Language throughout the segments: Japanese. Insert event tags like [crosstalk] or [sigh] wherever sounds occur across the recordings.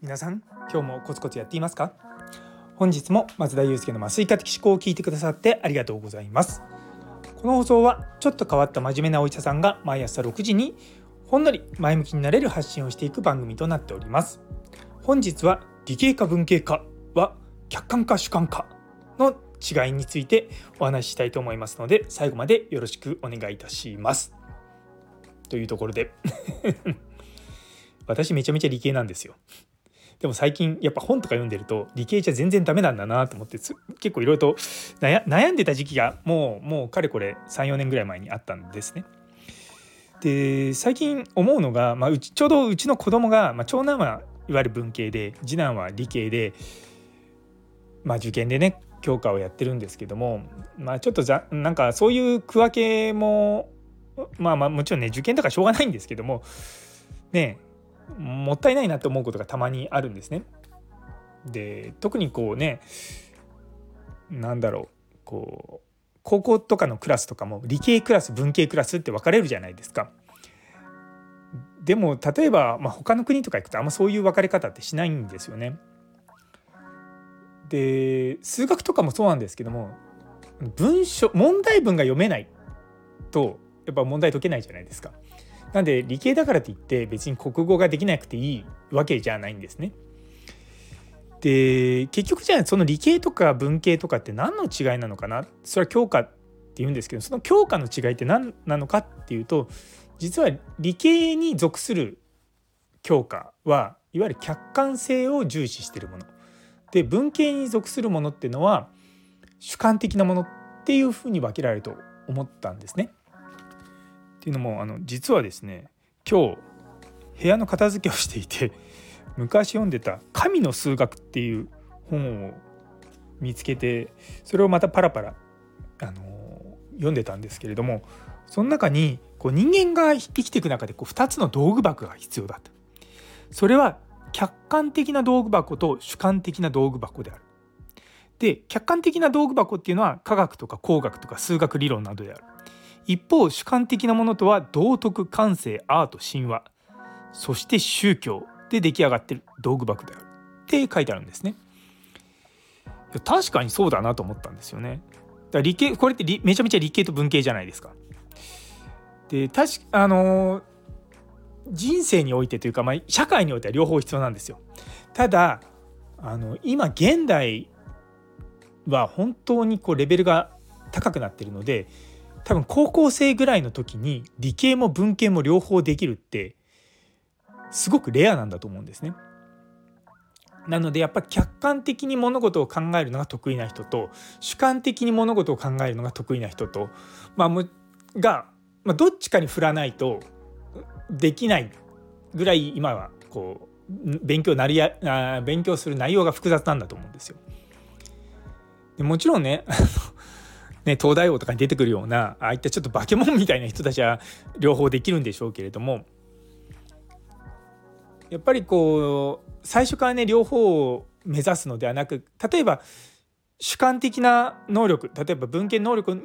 皆さん今日もコツコツやっていますか？本日も松田祐介の麻酔科的思考を聞いてくださってありがとうございます。この放送はちょっと変わった真面目なお医者さんが毎朝6時にほんのり前向きになれる発信をしていく番組となっております。本日は理系か文系かは客観か主観かの違いについてお話ししたいと思いますので最後までよろしくお願いいたします。というところで [laughs] 私めちゃめちゃ理系なんですよでも最近やっぱ本とか読んでると理系じゃ全然ダメなんだなと思って結構いろいろと悩んでた時期がもうもうかれこれ34年ぐらい前にあったんですね。で最近思うのが、まあ、うちちょうどうちの子供が、まあ、長男はいわゆる文系で次男は理系で、まあ、受験でね教科をやってるんですけども、まあ、ちょっとざなんかそういう区分けもまあまあもちろんね受験とかしょうがないんですけどもねもったいないなって思うことがたまにあるんですね。で特にこうねなんだろうこう高校とかのクラスとかも理系クラス文系クラスって分かれるじゃないですか。でも例えば、まあ、他の国とか行くとあんまそういう分かれ方ってしないんですよね。で数学とかもそうなんですけども文章問題文が読めないとやっぱ問題解けないじゃないですか。なんで理系だからといって別に国語ができなくていいわけじゃないんですね。で結局じゃあその理系とか文系とかって何の違いなのかな？それは教科って言うんですけどその教科の違いって何なのかっていうと実は理系に属する教科はいわゆる客観性を重視しているもので文系に属するものっていうのは主観的なものっていうふうに分けられると思ったんですね。っていうのもあの実はですね今日部屋の片付けをしていて [laughs] 昔読んでた「神の数学」っていう本を見つけてそれをまたパラパラ、あの読んでたんですけれどもその中にこう人間が生きていく中でこう2つの道具箱が必要だと。それは客観的な道具箱と主観的な道具箱である。で客観的な道具箱っていうのは科学とか工学とか数学理論などである。一方主観的なものとは道徳感性アート神話そして宗教で出来上がってる道具箱であるって書いてあるんですね。確かにそうだなと思ったんですよね。だ理系これってめちゃめちゃ理系と文系じゃないですか。で確あの人生においてというか、まあ、社会においては両方必要なんですよ。ただあの今現代は本当にこうレベルが高くなってるので多分高校生ぐらいの時に理系も文系も両方できるってすごくレアなんだと思うんですね。なのでやっぱ客観的に物事を考えるのが得意な人と主観的に物事を考えるのが得意な人と、まあ、が、まあ、どっちかに振らないとできないぐらい今はこう勉強なりや勉強する内容が複雑なんだと思うんですよ。でもちろんねね、東大王とかに出てくるようなああいったちょっと化け物みたいな人たちは両方できるんでしょうけれどもやっぱりこう最初からね両方を目指すのではなく例えば主観的な能力例えば文献能力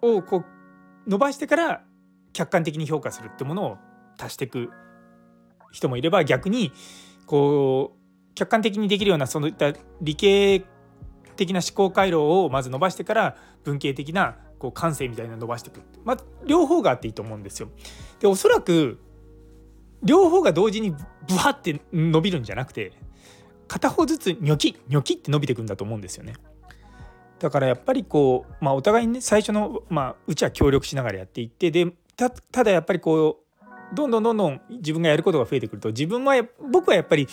をこう伸ばしてから客観的に評価するってものを足していく人もいれば逆にこう客観的にできるようなそういった理系的な思考回路をまず伸ばしてから文系的なこう感性みたいなの伸ばしていく、まあ、両方があっていいと思うんですよ。でおそらく両方が同時にブワって伸びるんじゃなくて片方ずつニョキニョキって伸びていくんだと思うんですよね。だからやっぱりこう、まあ、お互いにね最初の、まあ、うちは協力しながらやっていってでただやっぱりこうどんどんどんどん自分がやることが増えてくると自分は僕はやっぱり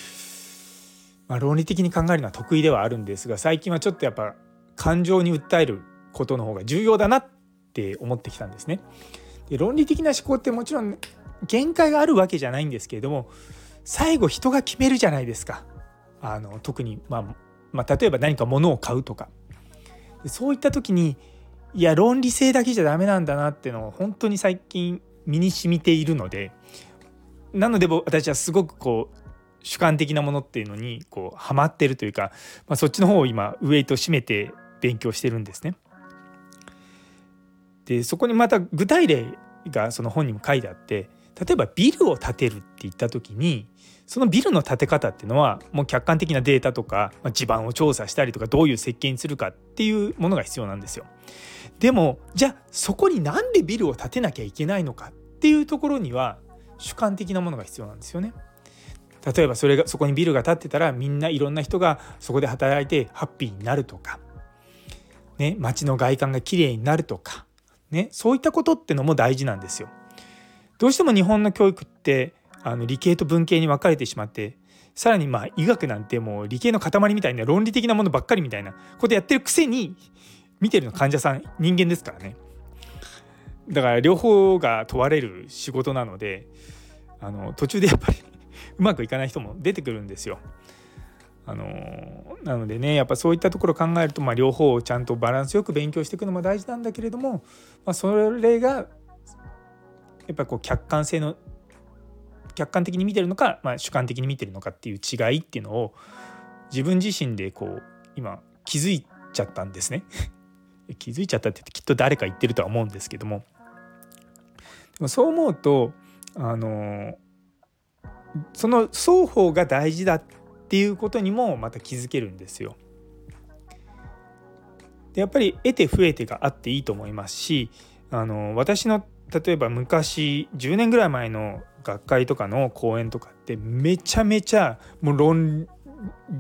まあ、論理的に考えるのは得意ではあるんですが最近はちょっとやっぱ感情に訴えることの方が重要だなって思ってきたんですね。で論理的な思考ってもちろん限界があるわけじゃないんですけれども最後人が決めるじゃないですか。あの特に、まあ、まあ例えば何か物を買うとかそういった時にいや論理性だけじゃダメなんだなっていうのを本当に最近身に染みているのでなので私はすごくこう主観的なものっていうのにこうハマってるというか、まあ、そっちの方を今ウエイト締めて勉強してるんですね。でそこにまた具体例がその本にも書いてあって例えばビルを建てるって言った時にそのビルの建て方っていうのはもう客観的なデータとか、まあ、地盤を調査したりとかどういう設計にするかっていうものが必要なんですよ。でもじゃあそこになんでビルを建てなきゃいけないのかっていうところには主観的なものが必要なんですよね。例えばそれがそこにビルが建ってたらみんないろんな人がそこで働いてハッピーになるとか、ね、街の外観がきれいになるとか、ね、そういったことってのも大事なんですよ。どうしても日本の教育ってあの理系と文系に分かれてしまってさらにまあ医学なんてもう理系の塊みたいな論理的なものばっかりみたいなことやってるくせに見てるの患者さん人間ですからね。だから両方が問われる仕事なのであの途中でやっぱりうまくいかない人も出てくるんですよ。あのなのでねやっぱそういったところを考えると、まあ、両方をちゃんとバランスよく勉強していくのも大事なんだけれども、まあ、それがやっぱこう客観性の客観的に見てるのか、まあ、主観的に見てるのかっていう違いっていうのを自分自身でこう今気づいちゃったんですね。[laughs] 気づいちゃったってきっと誰か言ってるとは思うんですけどもでもそう思うとあのその双方が大事だっていうことにもまた気づけるんですよ。でやっぱり得て増えてがあっていいと思いますしあの私の例えば昔10年ぐらい前の学会とかの講演とかってめちゃめちゃもう論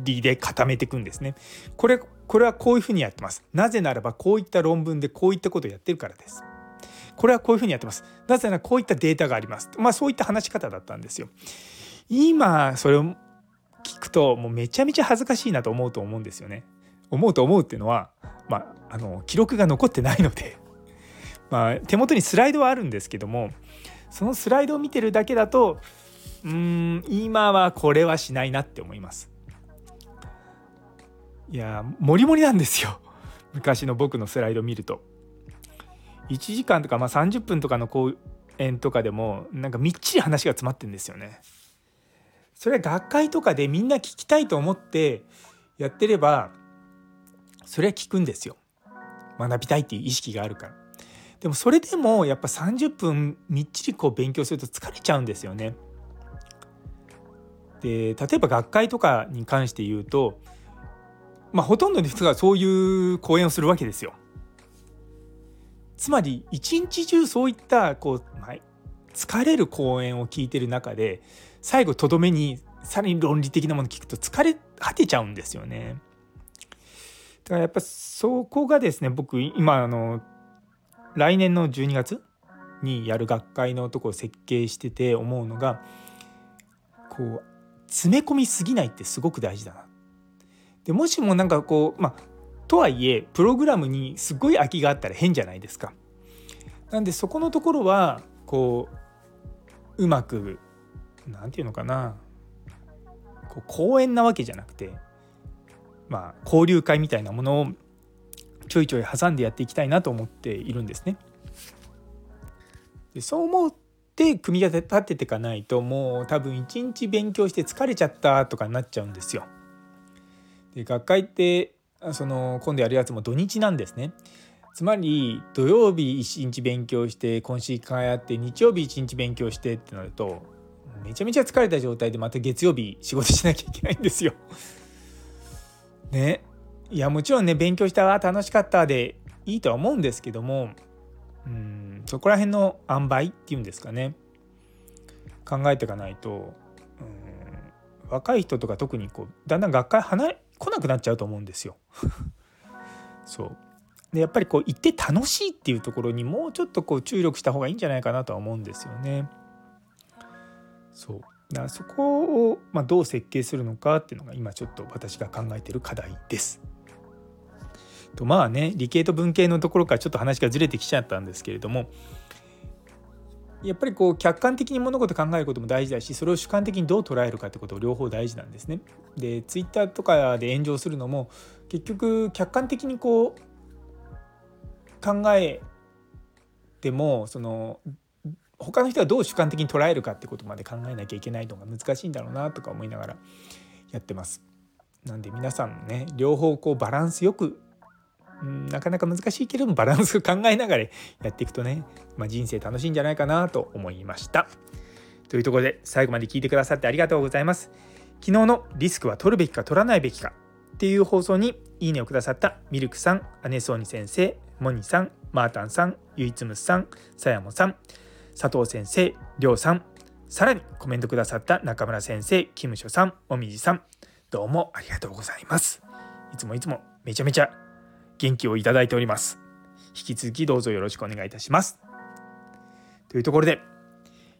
理で固めていくんですね。これこれはこういうふうにやってます。なぜならばこういった論文でこういったことをやってるからです。これはこういうふうにやってます。なぜならこういったデータがあります。まあそういった話し方だったんですよ。今それを聞くともうめちゃめちゃ恥ずかしいなと思うと思うんですよね。思うと思うっていうのは、まあ、あの記録が残ってないので、[laughs] まあ、手元にスライドはあるんですけどもそのスライドを見てるだけだとうん今はこれはしないなって思います。いやモリモリなんですよ [laughs] 昔の僕のスライド見ると。1時間とか、まあ、30分とかの講演とかでもなんかみっちり話が詰まってんですよね。それは学会とかでみんな聞きたいと思ってやってればそれは聞くんですよ。学びたいっていう意識があるから。でもそれでもやっぱ30分みっちりこう勉強すると疲れちゃうんですよね。で例えば学会とかに関して言うと、まあ、ほとんどの人がそういう講演をするわけですよ。つまり一日中そういったこう、まあ、疲れる講演を聞いてる中で最後とどめにさらに論理的なもの聞くと疲れ果てちゃうんですよね。だからやっぱそこがですね僕今あの来年の12月にやる学会のとこを設計してて思うのがこう詰め込みすぎないってすごく大事だな。でもしもなんかこうまあとはいえプログラムにすごい空きがあったら変じゃないですか。なんでそこのところはこううまく何て言うのかなこう講演なわけじゃなくてまあ交流会みたいなものをちょいちょい挟んでやっていきたいなと思っているんですね。でそう思って組み立てていかないともう多分一日勉強して疲れちゃったとかになっちゃうんですよ。で学会ってその今度やるやつも土日なんですね。つまり土曜日一日勉強して今週間やって日曜日一日勉強してってなるとめちゃめちゃ疲れた状態でまた月曜日仕事しなきゃいけないんですよ。[laughs] ねいやもちろんね勉強したわ楽しかったでいいとは思うんですけどもうんそこら辺の塩梅っていうんですかね考えていかないとうん若い人とか特にこうだんだん学会離れ来なくなっちゃうと思うんですよ。[laughs] そうでやっぱりこう行って楽しいっていうところにもうちょっとこう注力した方がいいんじゃないかなとは思うんですよね。そうだからそこをまあどう設計するのかっていうのが今ちょっと私が考えてる課題です。とまあね理系と文系のところからちょっと話がずれてきちゃったんですけれどもやっぱりこう客観的に物事考えることも大事だしそれを主観的にどう捉えるかってことを両方大事なんですね。でツイッターとかで炎上するのも結局客観的にこう考えてもその他の人はどう主観的に捉えるかってことまで考えなきゃいけないのが難しいんだろうなとか思いながらやってます。なんで皆さんもね両方こうバランスよくうんなかなか難しいけれどもバランスを考えながらやっていくとね、まあ、人生楽しいんじゃないかなと思いました。というところで最後まで聞いてくださってありがとうございます。昨日のリスクは取るべきか取らないべきかっていう放送にいいねをくださったミルクさん、アネソーニ先生、モニさん、マータンさん、ゆいつむさん、さやもさん、佐藤先生、りょうさん、さらにコメントくださった中村先生、キムショさん、もみじさん、どうもありがとうございます。いつもいつもめちゃめちゃ元気をいただいております。引き続きどうぞよろしくお願いいたします。というところで、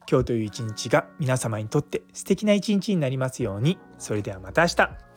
今日という一日が皆様にとって素敵な一日になりますように。それではまた明日。